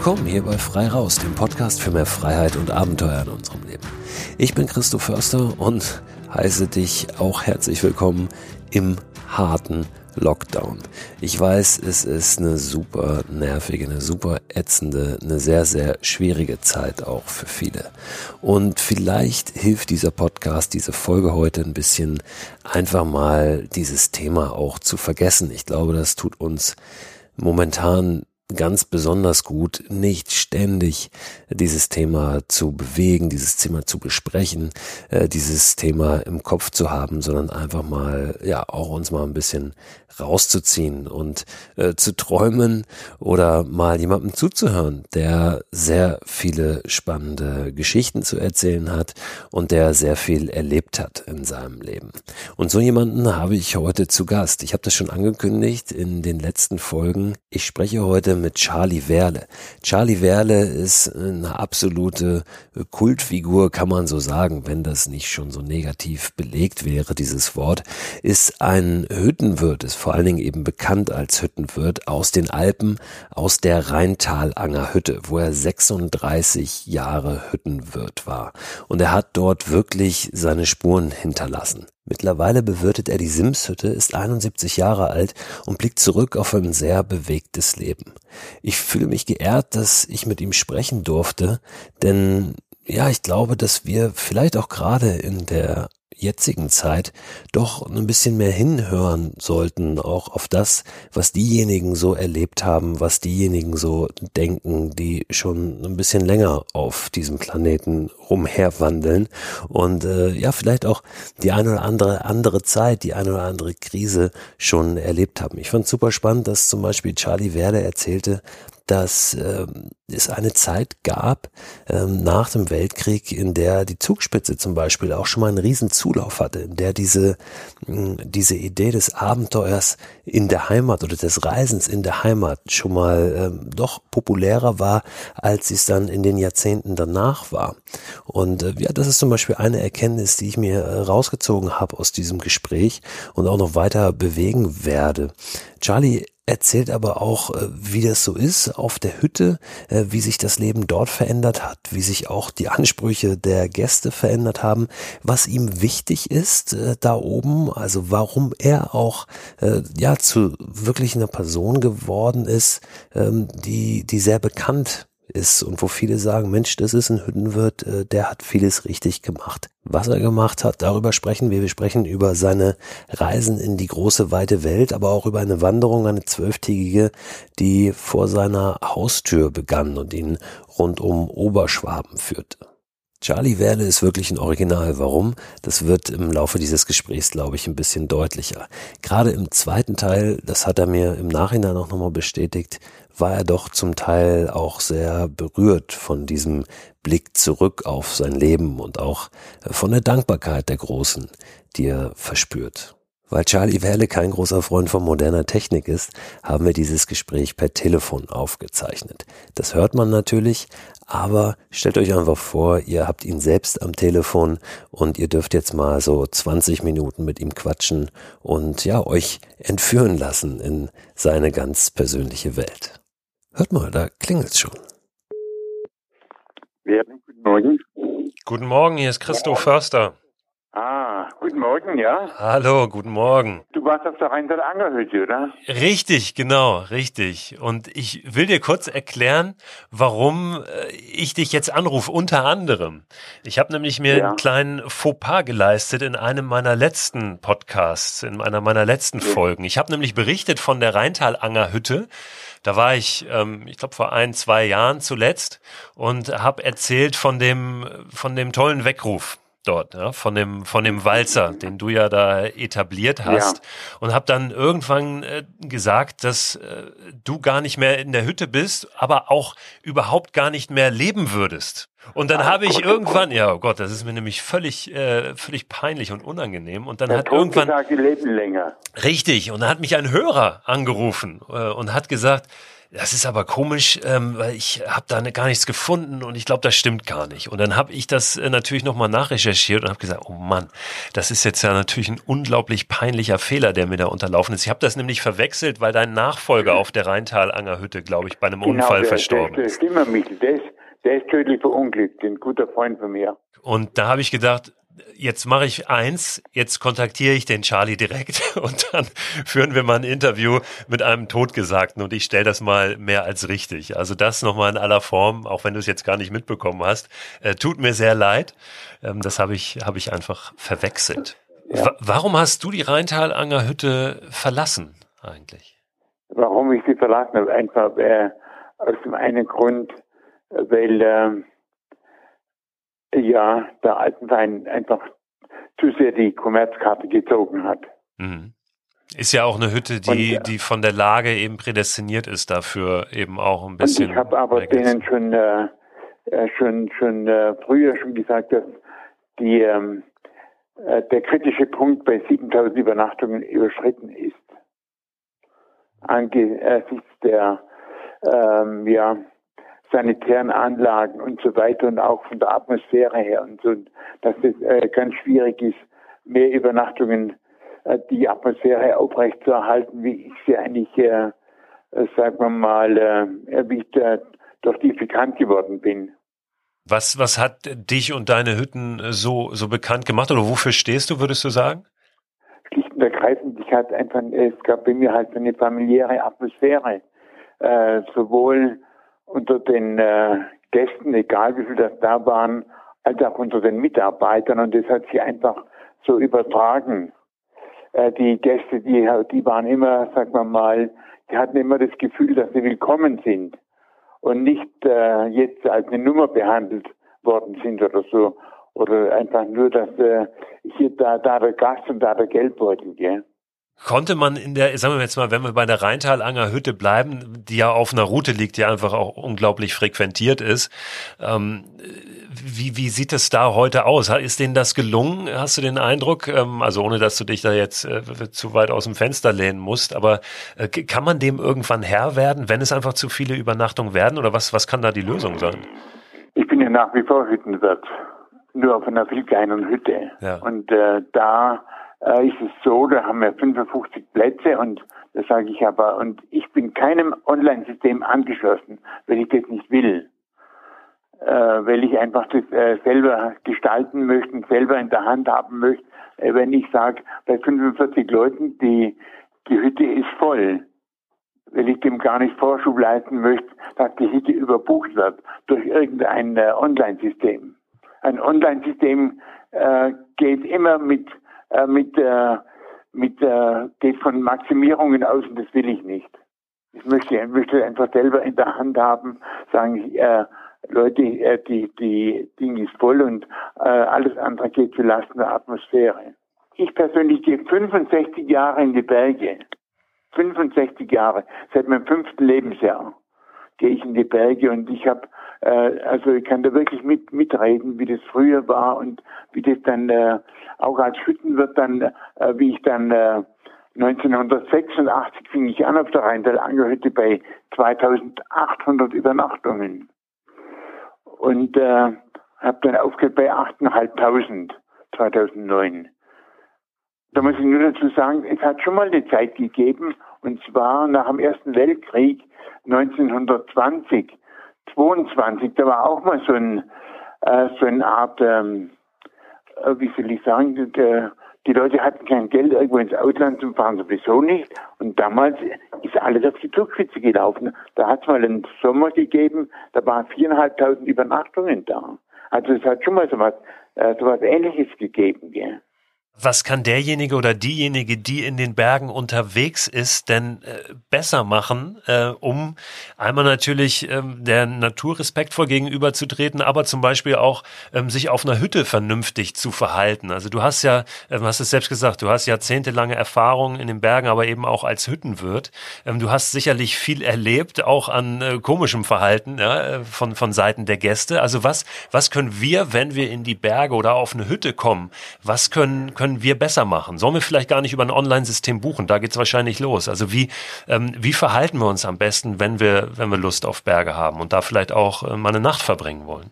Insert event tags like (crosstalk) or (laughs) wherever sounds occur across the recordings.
Willkommen hier bei Frei Raus, dem Podcast für mehr Freiheit und Abenteuer in unserem Leben. Ich bin Christo Förster und heiße dich auch herzlich willkommen im harten Lockdown. Ich weiß, es ist eine super nervige, eine super ätzende, eine sehr, sehr schwierige Zeit auch für viele. Und vielleicht hilft dieser Podcast, diese Folge heute ein bisschen einfach mal dieses Thema auch zu vergessen. Ich glaube, das tut uns momentan ganz besonders gut, nicht ständig dieses Thema zu bewegen, dieses Thema zu besprechen, äh, dieses Thema im Kopf zu haben, sondern einfach mal, ja, auch uns mal ein bisschen rauszuziehen und äh, zu träumen oder mal jemandem zuzuhören, der sehr viele spannende Geschichten zu erzählen hat und der sehr viel erlebt hat in seinem Leben. Und so jemanden habe ich heute zu Gast. Ich habe das schon angekündigt in den letzten Folgen. Ich spreche heute mit Charlie Werle. Charlie Werle ist eine absolute Kultfigur, kann man so sagen, wenn das nicht schon so negativ belegt wäre, dieses Wort, ist ein Hüttenwirt, ist vor allen Dingen eben bekannt als Hüttenwirt aus den Alpen, aus der Rheintalanger Hütte, wo er 36 Jahre Hüttenwirt war. Und er hat dort wirklich seine Spuren hinterlassen. Mittlerweile bewirtet er die Simshütte, ist 71 Jahre alt und blickt zurück auf ein sehr bewegtes Leben. Ich fühle mich geehrt, dass ich mit ihm sprechen durfte, denn ja, ich glaube, dass wir vielleicht auch gerade in der jetzigen Zeit doch ein bisschen mehr hinhören sollten, auch auf das, was diejenigen so erlebt haben, was diejenigen so denken, die schon ein bisschen länger auf diesem Planeten rumherwandeln und äh, ja, vielleicht auch die eine oder andere andere Zeit, die eine oder andere Krise schon erlebt haben. Ich fand super spannend, dass zum Beispiel Charlie Werde erzählte, dass ähm, es eine Zeit gab ähm, nach dem Weltkrieg, in der die Zugspitze zum Beispiel auch schon mal einen riesen Zulauf hatte, in der diese, mh, diese Idee des Abenteuers in der Heimat oder des Reisens in der Heimat schon mal ähm, doch populärer war, als es dann in den Jahrzehnten danach war. Und äh, ja, das ist zum Beispiel eine Erkenntnis, die ich mir äh, rausgezogen habe aus diesem Gespräch und auch noch weiter bewegen werde. Charlie erzählt aber auch, äh, wie das so ist auf der Hütte, äh, wie sich das Leben dort verändert hat, wie sich auch die Ansprüche der Gäste verändert haben, was ihm wichtig ist äh, da oben, also warum er auch ja zu wirklich einer Person geworden ist, ähm, die die sehr bekannt ist und wo viele sagen, Mensch, das ist ein Hüttenwirt, äh, der hat vieles richtig gemacht. Was er gemacht hat, darüber sprechen wir. Wir sprechen über seine Reisen in die große, weite Welt, aber auch über eine Wanderung, eine zwölftägige, die vor seiner Haustür begann und ihn rund um Oberschwaben führte. Charlie Werle ist wirklich ein Original. Warum? Das wird im Laufe dieses Gesprächs, glaube ich, ein bisschen deutlicher. Gerade im zweiten Teil, das hat er mir im Nachhinein auch nochmal bestätigt, war er doch zum Teil auch sehr berührt von diesem Blick zurück auf sein Leben und auch von der Dankbarkeit der Großen, die er verspürt. Weil Charlie Werle kein großer Freund von moderner Technik ist, haben wir dieses Gespräch per Telefon aufgezeichnet. Das hört man natürlich, aber stellt euch einfach vor, ihr habt ihn selbst am Telefon und ihr dürft jetzt mal so 20 Minuten mit ihm quatschen und ja, euch entführen lassen in seine ganz persönliche Welt. Hört mal, da klingelt's schon. Guten Morgen. Guten Morgen, hier ist Christoph Förster. Guten Morgen, ja. Hallo, guten Morgen. Du warst auf der Rheinseite Angerhütte, oder? Richtig, genau, richtig. Und ich will dir kurz erklären, warum äh, ich dich jetzt anrufe, unter anderem. Ich habe nämlich mir ja. einen kleinen Fauxpas geleistet in einem meiner letzten Podcasts, in einer meiner letzten ja. Folgen. Ich habe nämlich berichtet von der Rheintal-Angerhütte. Da war ich, ähm, ich glaube, vor ein, zwei Jahren zuletzt und habe erzählt von dem, von dem tollen Weckruf dort, ja, von dem von dem Walzer, den du ja da etabliert hast ja. und habe dann irgendwann äh, gesagt, dass äh, du gar nicht mehr in der Hütte bist, aber auch überhaupt gar nicht mehr leben würdest. Und dann habe ich irgendwann, ja, oh Gott, das ist mir nämlich völlig, äh, völlig peinlich und unangenehm. Und dann Der hat irgendwann, gesagt, leben länger. richtig, und dann hat mich ein Hörer angerufen äh, und hat gesagt, das ist aber komisch, ähm, weil ich habe da gar nichts gefunden und ich glaube, das stimmt gar nicht. Und dann habe ich das äh, natürlich nochmal nachrecherchiert und habe gesagt, oh Mann, das ist jetzt ja natürlich ein unglaublich peinlicher Fehler, der mir da unterlaufen ist. Ich habe das nämlich verwechselt, weil dein Nachfolger auf der Rheintalanger Hütte, glaube ich, bei einem genau, Unfall der, verstorben der, ist. Der Michel, der ist, der ist tödlich verunglückt, ein guter Freund von mir. Und da habe ich gedacht, jetzt mache ich eins, jetzt kontaktiere ich den Charlie direkt (laughs) und dann führen wir mal ein Interview mit einem Todgesagten und ich stelle das mal mehr als richtig. Also das nochmal in aller Form, auch wenn du es jetzt gar nicht mitbekommen hast. Äh, tut mir sehr leid. Ähm, das habe ich, habe ich einfach verwechselt. Ja. Warum hast du die Rheintalanger Hütte verlassen eigentlich? Warum ich sie verlassen habe? Einfach äh, aus dem einen Grund, weil äh, ja, der Altenverein einfach zu sehr die Kommerzkarte gezogen hat. Mhm. Ist ja auch eine Hütte, die, und, die von der Lage eben prädestiniert ist, dafür eben auch ein bisschen. Und ich habe aber denen schon, äh, äh, schon, schon äh, früher schon gesagt, dass die, ähm, äh, der kritische Punkt bei 7000 Übernachtungen überschritten ist. Angesichts der, ähm, ja, sanitären Anlagen und so weiter und auch von der Atmosphäre her und so, dass es äh, ganz schwierig ist, mehr Übernachtungen äh, die Atmosphäre aufrechtzuerhalten, wie ich sie eigentlich, äh, äh, sagen wir mal, äh, wie ich da durch die bekannt geworden bin. Was, was hat dich und deine Hütten so, so bekannt gemacht oder wofür stehst du, würdest du sagen? Schlicht und ergreifend, ich hatte einfach, es gab bei mir halt eine familiäre Atmosphäre, äh, sowohl unter den äh, Gästen, egal wie viele das da waren, als auch unter den Mitarbeitern. Und das hat sich einfach so übertragen. Äh, die Gäste, die, die waren immer, sagen wir mal, die hatten immer das Gefühl, dass sie willkommen sind und nicht äh, jetzt als eine Nummer behandelt worden sind oder so. Oder einfach nur, dass äh, hier da, da der Gast und da der Geldbeutel, gell? Konnte man in der, sagen wir jetzt mal, wenn wir bei der Rheintalanger Hütte bleiben, die ja auf einer Route liegt, die einfach auch unglaublich frequentiert ist, ähm, wie, wie sieht es da heute aus? Ist denen das gelungen? Hast du den Eindruck? Ähm, also ohne, dass du dich da jetzt äh, zu weit aus dem Fenster lehnen musst, aber äh, kann man dem irgendwann Herr werden, wenn es einfach zu viele Übernachtungen werden? Oder was, was kann da die Lösung sein? Ich bin ja nach wie vor Hüttenwirt, nur auf einer viel kleineren Hütte. Ja. Und äh, da äh, ist es so, da haben wir 55 Plätze und da sage ich aber, und ich bin keinem Online-System angeschlossen, weil ich das nicht will. Äh, weil ich einfach das äh, selber gestalten möchte und selber in der Hand haben möchte. Äh, wenn ich sage, bei 45 Leuten, die, die Hütte ist voll, weil ich dem gar nicht Vorschub leisten möchte, dass die Hütte überbucht wird durch irgendein äh, Online-System. Ein Online-System äh, geht immer mit äh, mit, äh, mit äh, geht von Maximierungen aus und das will ich nicht. Ich möchte, möchte einfach selber in der Hand haben, sagen, äh, Leute, äh, die, die Ding ist voll und äh, alles andere geht zu Lasten der Atmosphäre. Ich persönlich gehe 65 Jahre in die Berge. 65 Jahre, seit meinem fünften Lebensjahr gehe ich in die Berge und ich habe, äh, also ich kann da wirklich mit mitreden, wie das früher war und wie das dann äh, auch als Hüttenwirt dann, äh, wie ich dann äh, 1986 fing ich an auf der Rheintal-Angerhütte bei 2800 Übernachtungen und äh, habe dann aufgehört bei 8.500 2009. Da muss ich nur dazu sagen, es hat schon mal eine Zeit gegeben, und zwar nach dem Ersten Weltkrieg 1920, 22, da war auch mal so, ein, äh, so eine Art, ähm, äh, wie soll ich sagen, die, die Leute hatten kein Geld irgendwo ins Ausland zu fahren, sowieso nicht. Und damals ist alles auf die Zugspitze gelaufen. Da hat es mal einen Sommer gegeben, da waren viereinhalbtausend Übernachtungen da. Also es hat schon mal so was, äh, so was Ähnliches gegeben, gell was kann derjenige oder diejenige, die in den Bergen unterwegs ist, denn äh, besser machen, äh, um einmal natürlich ähm, der Natur respektvoll gegenüberzutreten, aber zum Beispiel auch ähm, sich auf einer Hütte vernünftig zu verhalten. Also du hast ja, ähm, hast es selbst gesagt, du hast jahrzehntelange Erfahrung in den Bergen, aber eben auch als Hüttenwirt. Ähm, du hast sicherlich viel erlebt, auch an äh, komischem Verhalten ja, äh, von, von Seiten der Gäste. Also was, was können wir, wenn wir in die Berge oder auf eine Hütte kommen, was können, können können wir besser machen? Sollen wir vielleicht gar nicht über ein Online-System buchen? Da geht's wahrscheinlich los. Also wie, ähm, wie verhalten wir uns am besten, wenn wir, wenn wir Lust auf Berge haben und da vielleicht auch äh, mal eine Nacht verbringen wollen?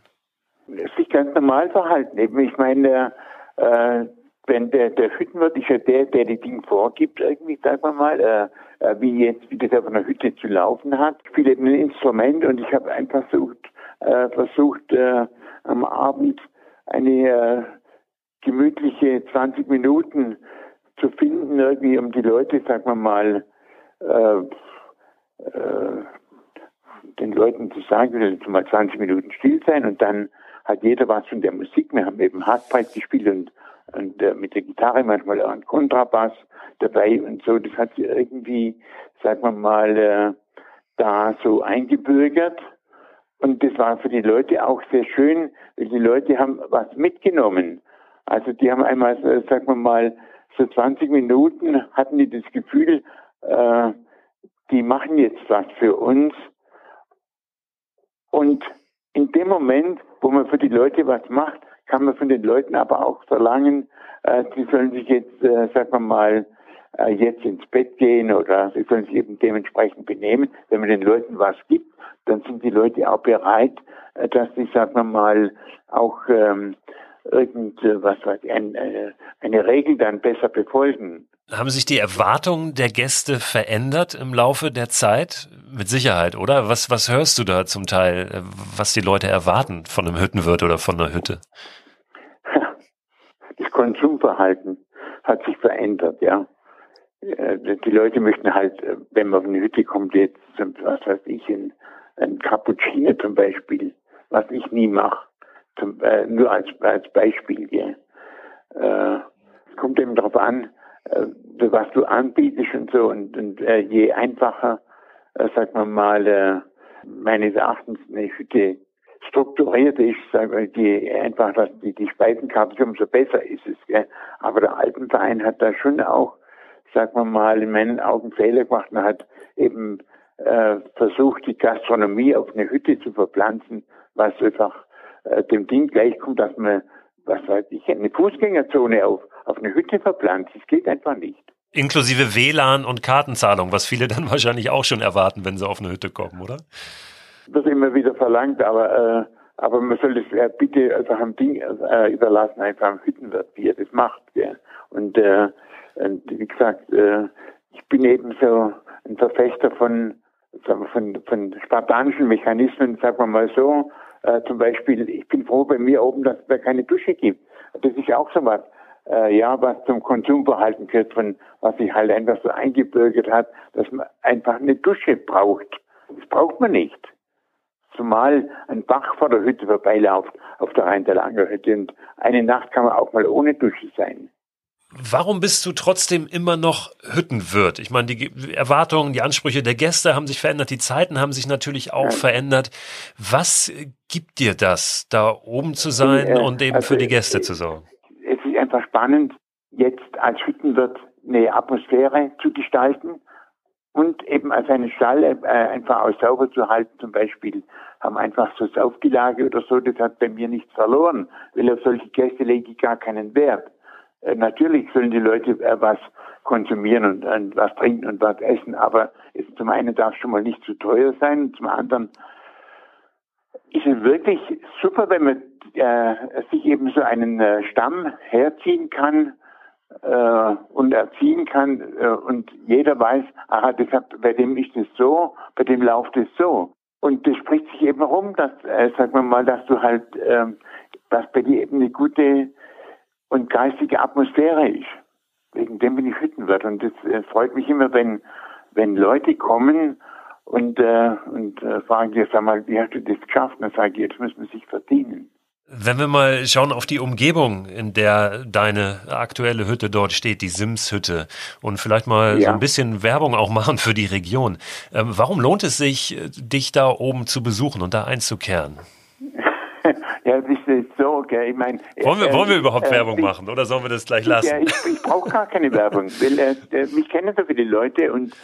Sich ganz normal verhalten. Ich meine, äh, wenn der, der Hüttenwirt ist ja der, der die Dinge vorgibt, irgendwie, sagen wir mal, äh, äh, wie jetzt, wie das auf einer Hütte zu laufen hat. Ich spiele ein Instrument und ich habe einfach versucht, äh, versucht äh, am Abend eine äh, gemütliche 20 Minuten zu finden, irgendwie, um die Leute, sagen wir mal, äh, äh, den Leuten zu sagen, wir jetzt mal 20 Minuten still sein und dann hat jeder was von der Musik. Wir haben eben Hardpipe gespielt und, und äh, mit der Gitarre manchmal auch ein Kontrabass dabei und so. Das hat sich irgendwie, sagen wir mal, äh, da so eingebürgert. Und das war für die Leute auch sehr schön, weil die Leute haben was mitgenommen. Also die haben einmal, sagen wir mal, so 20 Minuten hatten die das Gefühl, äh, die machen jetzt was für uns. Und in dem Moment, wo man für die Leute was macht, kann man von den Leuten aber auch verlangen, äh, sie sollen sich jetzt, äh, sagen wir mal, äh, jetzt ins Bett gehen oder sie sollen sich eben dementsprechend benehmen. Wenn man den Leuten was gibt, dann sind die Leute auch bereit, äh, dass sie, sagen wir mal, auch ähm, irgend, äh, was weiß ich, ein, eine, eine Regel dann besser befolgen. Haben sich die Erwartungen der Gäste verändert im Laufe der Zeit? Mit Sicherheit, oder? Was, was hörst du da zum Teil, äh, was die Leute erwarten von einem Hüttenwirt oder von einer Hütte? (laughs) Das Konsumverhalten hat sich verändert, ja. Äh, die Leute möchten halt, wenn man auf eine Hütte kommt, jetzt, was weiß ich, ein, ein Cappuccino zum Beispiel, was ich nie mache zum, äh, nur als, als Beispiel. Gell. Äh, es kommt eben darauf an, äh, was du anbietest und so. Und, und äh, je einfacher, äh, sagt man mal, äh, meines Erachtens eine Hütte strukturiert ist, sag mal, je einfacher die, die Speisenkarte, umso besser ist es. Gell. Aber der Alpenverein hat da schon auch, sagen wir mal, in meinen Augen Fehler gemacht. Man hat eben äh, versucht, die Gastronomie auf eine Hütte zu verpflanzen, was einfach äh, dem Ding gleichkommt, dass man, was weiß ich, eine Fußgängerzone auf, auf eine Hütte verplant. Das geht einfach nicht. Inklusive WLAN und Kartenzahlung, was viele (laughs) dann wahrscheinlich auch schon erwarten, wenn sie auf eine Hütte kommen, oder? Das wird immer wieder verlangt, aber, äh, aber man soll das äh, bitte einfach am Ding äh, überlassen, einfach am Hüttenwirt, wie er das macht. Gell? Und, äh, und wie gesagt, äh, ich bin eben so ein Verfechter von, von, von spartanischen Mechanismen, sagen wir mal so, äh, zum Beispiel, ich bin froh bei mir oben, dass es da keine Dusche gibt. Das ist auch so was, äh, ja, was zum Konsumverhalten gehört, von was sich halt einfach so eingebürgert hat, dass man einfach eine Dusche braucht. Das braucht man nicht. Zumal ein Bach vor der Hütte vorbeilauft, auf der Rhein der Langer Hütte. Und eine Nacht kann man auch mal ohne Dusche sein. Warum bist du trotzdem immer noch Hüttenwirt? Ich meine, die Erwartungen, die Ansprüche der Gäste haben sich verändert, die Zeiten haben sich natürlich auch verändert. Was gibt dir das, da oben zu sein äh, und eben also für die Gäste zu sorgen? Es ist einfach spannend, jetzt als Hüttenwirt eine Atmosphäre zu gestalten und eben als eine Stall äh, einfach auch sauber zu halten. Zum Beispiel haben einfach so Saufgelage oder so, das hat bei mir nichts verloren, weil auf solche Gäste lege ich gar keinen Wert. Äh, natürlich sollen die Leute äh, was konsumieren und, was trinken und was essen, aber zum einen darf es schon mal nicht zu teuer sein und zum anderen ist es wirklich super, wenn man äh, sich eben so einen äh, Stamm herziehen kann äh, und erziehen kann äh, und jeder weiß, aha, hat, bei dem ist es so, bei dem läuft es so. Und das spricht sich eben rum, dass, äh, sagen wir mal, dass du halt, äh, dass bei dir eben eine gute und geistige Atmosphäre ist. Wegen dem bin ich Hüttenwirt. Und das äh, freut mich immer, wenn, wenn Leute kommen und, äh, und äh, fragen, dir, sag mal, wie hast du das geschafft? Und dann sage ich, jetzt müssen wir sich verdienen. Wenn wir mal schauen auf die Umgebung, in der deine aktuelle Hütte dort steht, die Sims-Hütte, und vielleicht mal ja. so ein bisschen Werbung auch machen für die Region. Ähm, warum lohnt es sich, dich da oben zu besuchen und da einzukehren? Ja, das ist so, gell. Ich mein, wollen wir, äh, wollen wir überhaupt äh, Werbung ich, machen oder sollen wir das gleich lassen? Ja, ich, ich brauche gar keine Werbung, weil äh, mich kennen so viele Leute und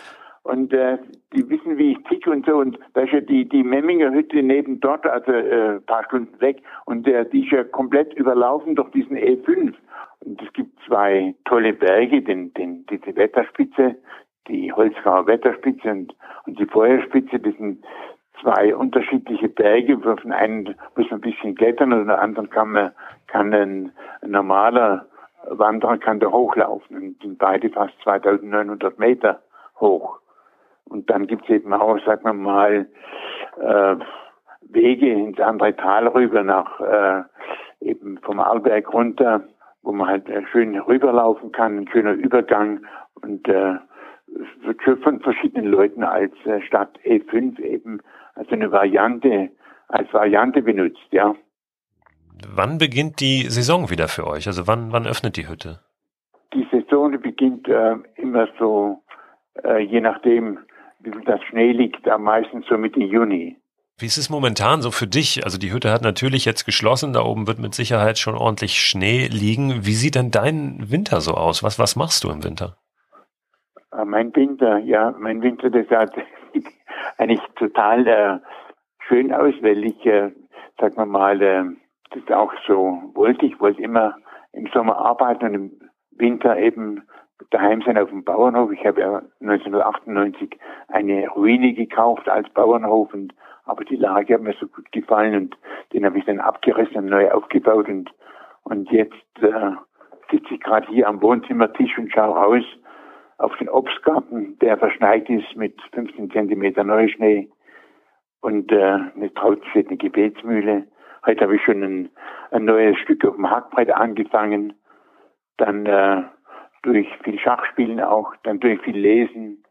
und äh, die wissen, wie ich ticke und so. Und da ist ja die, die Memminger Hütte neben dort, also äh, paar Stunden weg. Und äh, die ist ja komplett überlaufen durch diesen E5. Und es gibt zwei tolle Berge, den, den, diese Wetterspitze, die Holzgauer Wetterspitze und, und die Feuerspitze. Das sind zwei unterschiedliche Berge. Von einen muss man ein bisschen klettern und den anderen kann man, kann ein, normaler Wanderer kann da hochlaufen. Und sind beide fast 2900 Meter hoch. Und dann gibt's eben auch, sagen wir mal, äh, Wege ins andere Tal rüber nach äh, eben vom Arlberg runter, wo man halt äh, schön rüberlaufen kann, ein schöner Übergang und äh, wird von verschiedenen Leuten als äh, Stadt E5 eben als eine Variante, als Variante benutzt, ja. Wann beginnt die Saison wieder für euch? Also wann, wann öffnet die Hütte? Die Saison beginnt äh, immer so, äh, je nachdem, wie viel das Schnee liegt, am meisten so Mitte Juni. Wie ist es momentan so für dich? Also die Hütte hat natürlich jetzt geschlossen, da oben wird mit Sicherheit schon ordentlich Schnee liegen. Wie sieht denn dein Winter so aus? Was, was machst du im Winter? Äh, mein Winter, ja, mein Winter, das hat (laughs) eigentlich total äh, schön aus, weil ich, äh, sagen wir mal, äh, das auch so wollte. Ich wollte immer im Sommer arbeiten und im Winter eben daheim sein auf dem Bauernhof. Ich habe ja 1998 eine Ruine gekauft als Bauernhof und aber die Lage hat mir so gut gefallen und den habe ich dann abgerissen und neu aufgebaut und und jetzt äh, sitze ich gerade hier am Wohnzimmertisch und schaue raus auf den Obstgarten, der verschneit ist mit 15 Zentimeter Neuschnee und äh, eine draußen steht eine Gebetsmühle. Heute habe ich schon ein, ein neues Stück auf dem Hackbrett angefangen. Dann äh, durch viel Schachspielen auch, dann durch viel Lesen.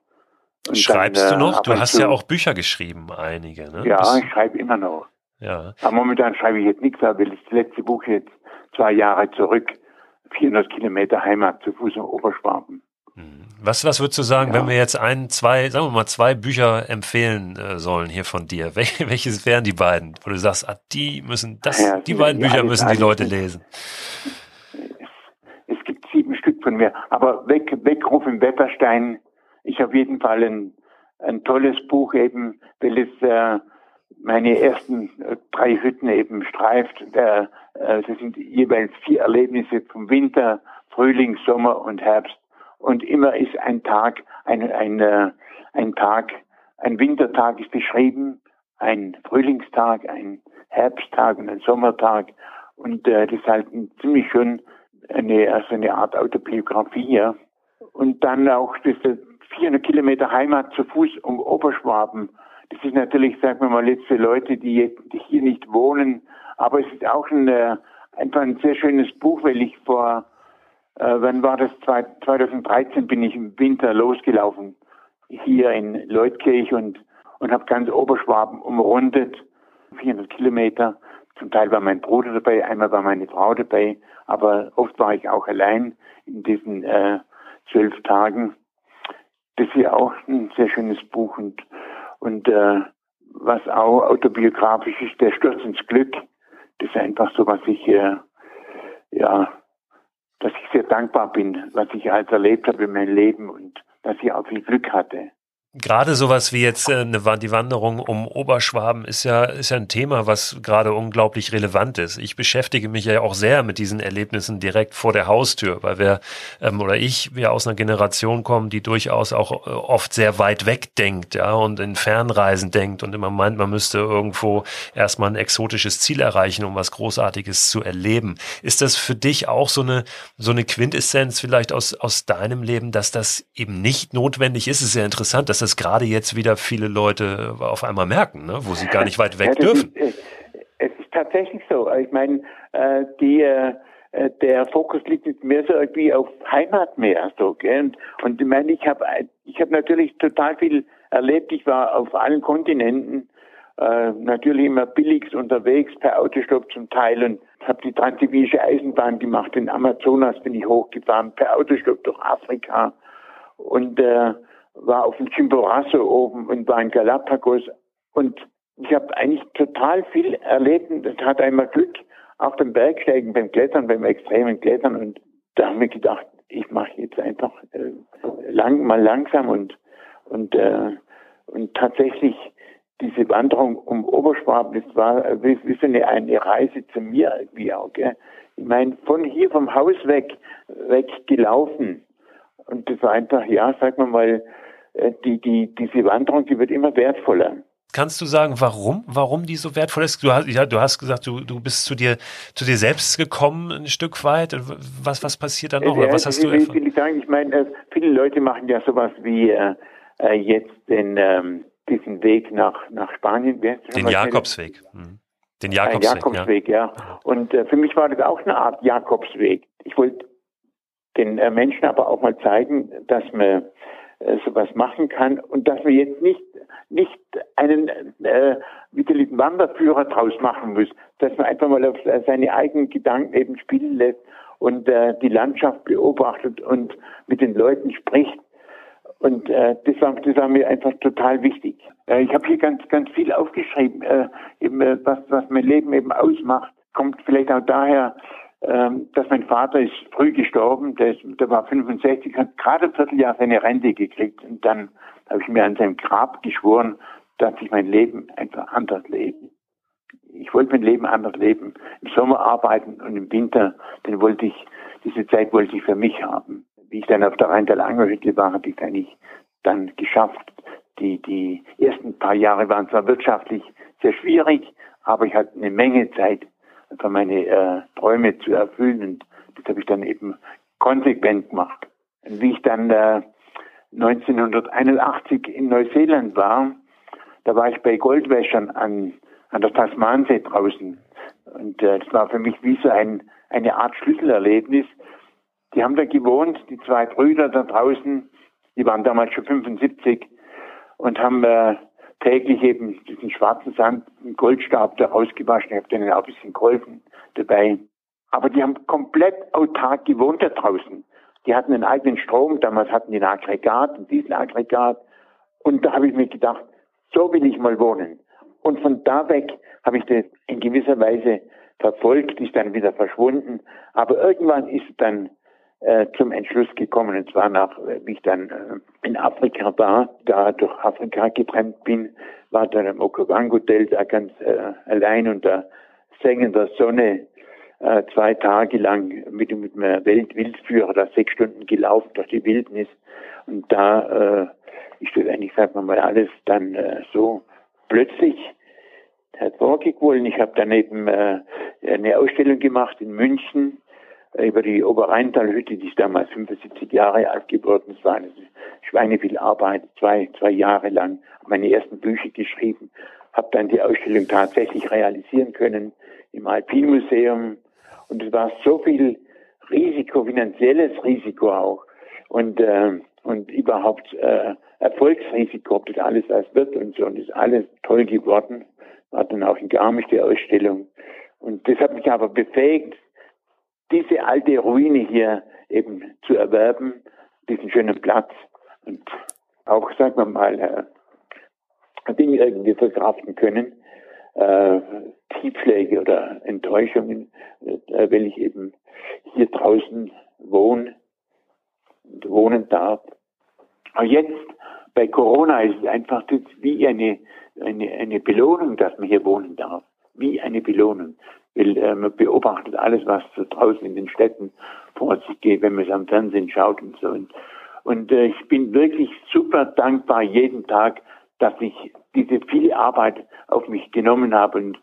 Und Schreibst dann, du noch? Äh, du hast ja auch Bücher geschrieben, einige, ne? Ja, das ich schreibe immer noch. Ja. Aber momentan schreibe ich jetzt nichts, weil das letzte Buch jetzt zwei Jahre zurück, 400 Kilometer Heimat zu Fuß im Oberschwaben. Mhm. Was, was würdest du sagen, ja. wenn wir jetzt ein, zwei, sagen wir mal, zwei Bücher empfehlen äh, sollen hier von dir? (laughs) Wel welches wären die beiden, wo du sagst, ah, die müssen, das, ja, die beiden Bücher müssen die Leute lesen? Es, gibt sieben Stück von mir, aber weg, Weckruf im Wetterstein ist auf jeden Fall ein, ein tolles Buch eben, weil es äh, meine ersten äh, drei Hütten eben streift. Äh, das sind jeweils vier Erlebnisse vom Winter, Frühling, Sommer und Herbst und immer ist ein Tag, ein, ein, äh, ein Tag, ein Wintertag ist beschrieben, ein Frühlingstag, ein Herbsttag und ein Sommertag. Und äh, das ist halt ziemlich schön eine, also eine Art Autobiografie. Ja. Und dann auch diese 400 Kilometer Heimat zu Fuß um Oberschwaben. Das ist natürlich, sagen wir mal, jetzt für Leute, die, jetzt, die hier nicht wohnen. Aber es ist auch ein, äh, einfach ein sehr schönes Buch, weil ich vor äh, wann war das? 2013 bin ich im Winter losgelaufen hier in Leutkirch und, und habe ganz Oberschwaben umrundet, 400 Kilometer. Zum Teil war mein Bruder dabei, einmal war meine Frau dabei, aber oft war ich auch allein in diesen äh, zwölf Tagen. Das ist ja auch ein sehr schönes Buch und, und äh, was auch autobiografisch ist, der Sturz ins Glück. Das ist einfach so, was ich äh, ja dass ich sehr dankbar bin, was ich halt erlebt habe in meinem Leben und dass ich auch viel Glück hatte. Gerade sowas wie jetzt äh, die Wanderung um Oberschwaben ist ja, ist ja ein Thema, was gerade unglaublich relevant ist. Ich beschäftige mich ja auch sehr mit diesen Erlebnissen direkt vor der Haustür, weil wir ähm, oder ich wir aus einer Generation kommen, die durchaus auch äh, oft sehr weit weg denkt, ja, und in Fernreisen denkt und immer meint, man müsste irgendwo erstmal ein exotisches Ziel erreichen, um was Großartiges zu erleben. Ist das für dich auch so eine, so eine Quintessenz vielleicht aus, aus deinem Leben, dass das eben nicht notwendig ist? Es ist sehr interessant, dass das gerade jetzt wieder viele Leute auf einmal merken, ne? wo sie gar nicht weit weg ja, dürfen. Ist, es ist tatsächlich so. Ich meine, äh, die, äh, der Fokus liegt jetzt mehr so irgendwie auf Heimat mehr. So, gell? Und, und ich meine, ich habe ich hab natürlich total viel erlebt. Ich war auf allen Kontinenten. Äh, natürlich immer billigst unterwegs, per Autostopp zum Teil und habe die Transsibirische Eisenbahn gemacht. In Amazonas bin ich hochgefahren, per Autostopp durch Afrika. Und äh, war auf dem Chimborazo oben und war in Galapagos und ich habe eigentlich total viel erlebt und hatte einmal Glück auf dem Bergsteigen, beim Klettern, beim extremen Klettern und da haben wir gedacht, ich mache jetzt einfach äh, lang, mal langsam und Und, äh, und tatsächlich diese Wanderung um Oberschwaben, das war wie, wie so eine, eine Reise zu mir irgendwie auch. Gell? Ich meine, von hier vom Haus weg, weg gelaufen. Und das war einfach, ja, sag mal mal, äh, die, die, diese Wanderung, die wird immer wertvoller. Kannst du sagen, warum, warum die so wertvoll ist? Du hast, ja, du hast gesagt, du, du bist zu dir, zu dir selbst gekommen, ein Stück weit. Was, was passiert da noch? Ja, was hast du ich, will sagen, ich meine, äh, viele Leute machen ja sowas wie äh, äh, jetzt den, ähm, diesen Weg nach, nach Spanien. Den Jakobsweg. Mhm. Den Jakobsweg, Ein Jakobsweg ja. ja. Und äh, für mich war das auch eine Art Jakobsweg. Ich wollte den äh, Menschen aber auch mal zeigen, dass man äh, sowas machen kann und dass man jetzt nicht nicht einen äh, widerlichen Wanderführer draus machen muss, dass man einfach mal auf seine eigenen Gedanken eben spielen lässt und äh, die Landschaft beobachtet und mit den Leuten spricht. Und äh, das, war, das war mir einfach total wichtig. Äh, ich habe hier ganz, ganz viel aufgeschrieben, äh, eben, äh, was, was mein Leben eben ausmacht. Kommt vielleicht auch daher, dass mein Vater ist früh gestorben, der, ist, der war 65, hat gerade ein Vierteljahr seine Rente gekriegt und dann habe ich mir an seinem Grab geschworen, dass ich mein Leben einfach anders lebe. Ich wollte mein Leben anders leben. Im Sommer arbeiten und im Winter, den wollte ich, diese Zeit wollte ich für mich haben. Wie ich dann auf der Rhein-Hütte war, habe ich eigentlich dann geschafft. Die, die ersten paar Jahre waren zwar wirtschaftlich sehr schwierig, aber ich hatte eine Menge Zeit einfach meine äh, Träume zu erfüllen. Und das habe ich dann eben konsequent gemacht. Und wie ich dann äh, 1981 in Neuseeland war, da war ich bei Goldwäschern an, an der Tasmansee draußen. Und äh, das war für mich wie so ein, eine Art Schlüsselerlebnis. Die haben da gewohnt, die zwei Brüder da draußen, die waren damals schon 75 und haben äh, täglich eben diesen schwarzen Sand, einen Goldstab da rausgewaschen. Ich habe denen auch ein bisschen geholfen dabei. Aber die haben komplett autark gewohnt da draußen. Die hatten einen eigenen Strom, damals hatten die ein Aggregat, ein Dieselaggregat. Und da habe ich mir gedacht, so will ich mal wohnen. Und von da weg habe ich das in gewisser Weise verfolgt, ist dann wieder verschwunden. Aber irgendwann ist dann äh, zum Entschluss gekommen, und zwar nach, äh, wie ich dann äh, in Afrika war, da durch Afrika getrennt bin, war dann im Okavango-Hotel da ganz äh, allein unter sengender Sonne äh, zwei Tage lang mit, mit einem Weltwildführer da sechs Stunden gelaufen durch die Wildnis. Und da äh, ist das eigentlich, sagt man mal, alles dann äh, so plötzlich hervorgequollen. Ich habe daneben äh, eine Ausstellung gemacht in München über die Oberrheintalhütte, die ist damals 75 Jahre alt geworden. Es war eine Schweineviel Arbeit, zwei, zwei Jahre lang, meine ersten Bücher geschrieben, habe dann die Ausstellung tatsächlich realisieren können im Alpinmuseum. Und es war so viel Risiko, finanzielles Risiko auch und, äh, und überhaupt äh, Erfolgsrisiko, ob das alles was wird und so. Und ist alles toll geworden. War dann auch in Garmisch die Ausstellung. Und das hat mich aber befähigt, diese alte Ruine hier eben zu erwerben, diesen schönen Platz und auch, sagen wir mal, äh, Dinge irgendwie verkraften können, äh, Tiefschläge oder Enttäuschungen, äh, wenn ich eben hier draußen wohne und wohnen darf. Aber jetzt bei Corona ist es einfach wie eine, eine, eine Belohnung, dass man hier wohnen darf. Wie eine Belohnung. Äh, man beobachtet alles, was so draußen in den Städten vor sich geht, wenn man es am Fernsehen schaut und so. Und, und äh, ich bin wirklich super dankbar jeden Tag, dass ich diese viele Arbeit auf mich genommen habe und,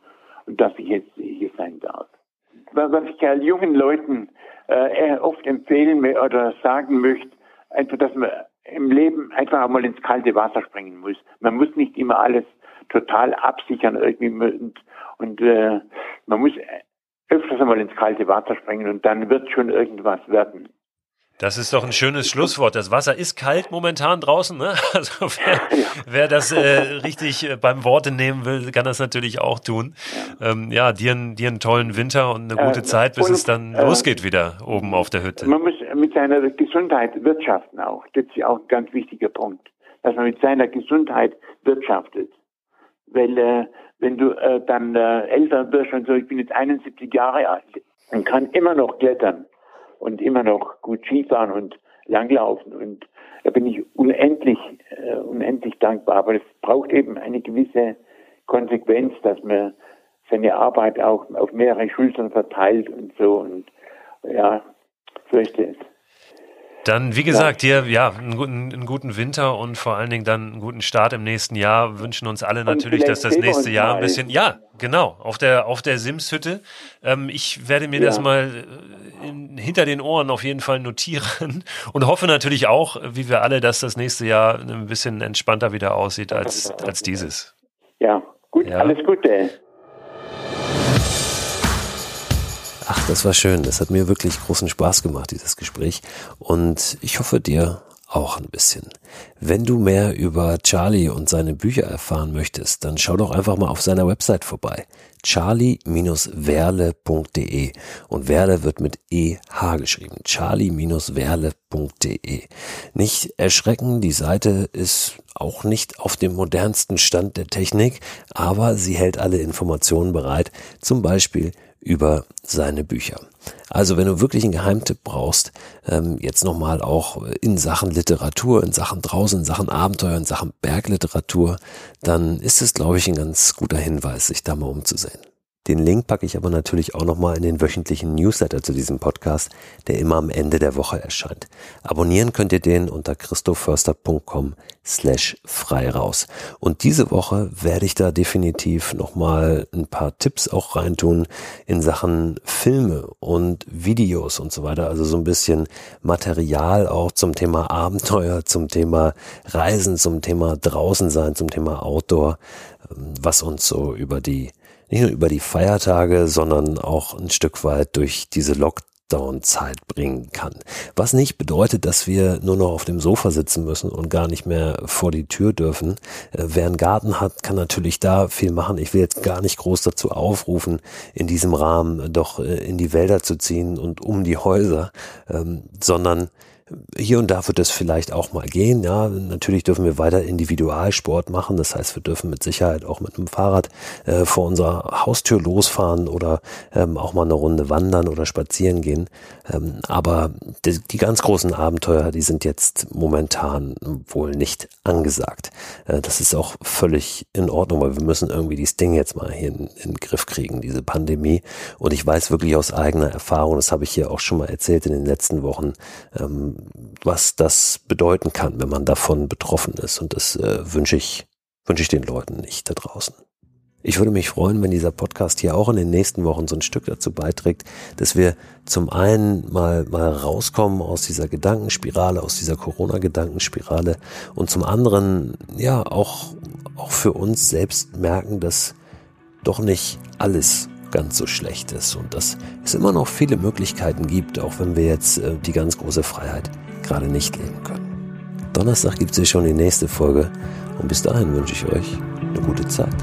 und dass ich jetzt hier sein darf. Was ich ja jungen Leuten äh, oft empfehlen oder sagen möchte, einfach, dass man im Leben einfach mal ins kalte Wasser springen muss. Man muss nicht immer alles total absichern irgendwie und, und äh, man muss öfters einmal ins kalte Wasser springen und dann wird schon irgendwas werden. Das ist doch ein schönes Schlusswort. Das Wasser ist kalt momentan draußen. Ne? (laughs) Also wer, wer das äh, richtig äh, beim Worte nehmen will, kann das natürlich auch tun. Ja, ähm, ja dir, dir einen tollen Winter und eine gute äh, Zeit, bis und, es dann äh, losgeht wieder oben auf der Hütte. Man muss mit seiner Gesundheit wirtschaften auch. Das ist ja auch ein ganz wichtiger Punkt. Dass man mit seiner Gesundheit wirtschaftet. Weil äh, wenn du äh, dann äh, älter wirst und so, ich bin jetzt 71 Jahre alt und kann immer noch klettern und immer noch gut Skifahren und langlaufen und da bin ich unendlich, äh, unendlich dankbar. Aber es braucht eben eine gewisse Konsequenz, dass man seine Arbeit auch auf mehrere Schultern verteilt und so. Und ja, fürchte es. Dann, wie gesagt, dir ja einen guten, einen guten, Winter und vor allen Dingen dann einen guten Start im nächsten Jahr. Wünschen uns alle natürlich, dass das nächste Jahr ein bisschen, ja, genau, auf der auf der Simshütte. Ähm, ich werde mir ja. das mal äh, in, hinter den Ohren auf jeden Fall notieren (laughs) und hoffe natürlich auch, wie wir alle, dass das nächste Jahr ein bisschen entspannter wieder aussieht als als dieses. Ja, gut, ja. alles Gute. Ach, das war schön. Das hat mir wirklich großen Spaß gemacht, dieses Gespräch. Und ich hoffe dir auch ein bisschen. Wenn du mehr über Charlie und seine Bücher erfahren möchtest, dann schau doch einfach mal auf seiner Website vorbei. charlie-werle.de und Werle wird mit EH geschrieben. charlie-werle.de Nicht erschrecken, die Seite ist auch nicht auf dem modernsten Stand der Technik, aber sie hält alle Informationen bereit, zum Beispiel über seine Bücher. Also wenn du wirklich einen Geheimtipp brauchst, ähm, jetzt nochmal auch in Sachen Literatur, in Sachen draußen, in Sachen Abenteuer, in Sachen Bergliteratur, dann ist es, glaube ich, ein ganz guter Hinweis, sich da mal umzusehen. Den Link packe ich aber natürlich auch nochmal in den wöchentlichen Newsletter zu diesem Podcast, der immer am Ende der Woche erscheint. Abonnieren könnt ihr den unter christoförster.com slash frei raus. Und diese Woche werde ich da definitiv nochmal ein paar Tipps auch reintun in Sachen Filme und Videos und so weiter. Also so ein bisschen Material auch zum Thema Abenteuer, zum Thema Reisen, zum Thema draußen sein, zum Thema Outdoor, was uns so über die nicht nur über die Feiertage, sondern auch ein Stück weit durch diese Lockdown-Zeit bringen kann. Was nicht bedeutet, dass wir nur noch auf dem Sofa sitzen müssen und gar nicht mehr vor die Tür dürfen. Äh, wer einen Garten hat, kann natürlich da viel machen. Ich will jetzt gar nicht groß dazu aufrufen, in diesem Rahmen doch äh, in die Wälder zu ziehen und um die Häuser, ähm, sondern hier und da wird es vielleicht auch mal gehen. Ja, natürlich dürfen wir weiter Individualsport machen. Das heißt, wir dürfen mit Sicherheit auch mit einem Fahrrad äh, vor unserer Haustür losfahren oder ähm, auch mal eine Runde wandern oder spazieren gehen. Ähm, aber die, die, ganz großen Abenteuer, die sind jetzt momentan wohl nicht angesagt. Äh, das ist auch völlig in Ordnung, weil wir müssen irgendwie dieses Ding jetzt mal hier in, in den Griff kriegen, diese Pandemie. Und ich weiß wirklich aus eigener Erfahrung, das habe ich hier auch schon mal erzählt in den letzten Wochen, ähm, was das bedeuten kann, wenn man davon betroffen ist. Und das äh, wünsche ich, wünsche ich den Leuten nicht da draußen. Ich würde mich freuen, wenn dieser Podcast hier auch in den nächsten Wochen so ein Stück dazu beiträgt, dass wir zum einen mal, mal rauskommen aus dieser Gedankenspirale, aus dieser Corona-Gedankenspirale und zum anderen, ja, auch, auch für uns selbst merken, dass doch nicht alles ganz so schlecht ist und dass es immer noch viele Möglichkeiten gibt, auch wenn wir jetzt äh, die ganz große Freiheit gerade nicht leben können. Donnerstag gibt es hier schon die nächste Folge und bis dahin wünsche ich euch eine gute Zeit.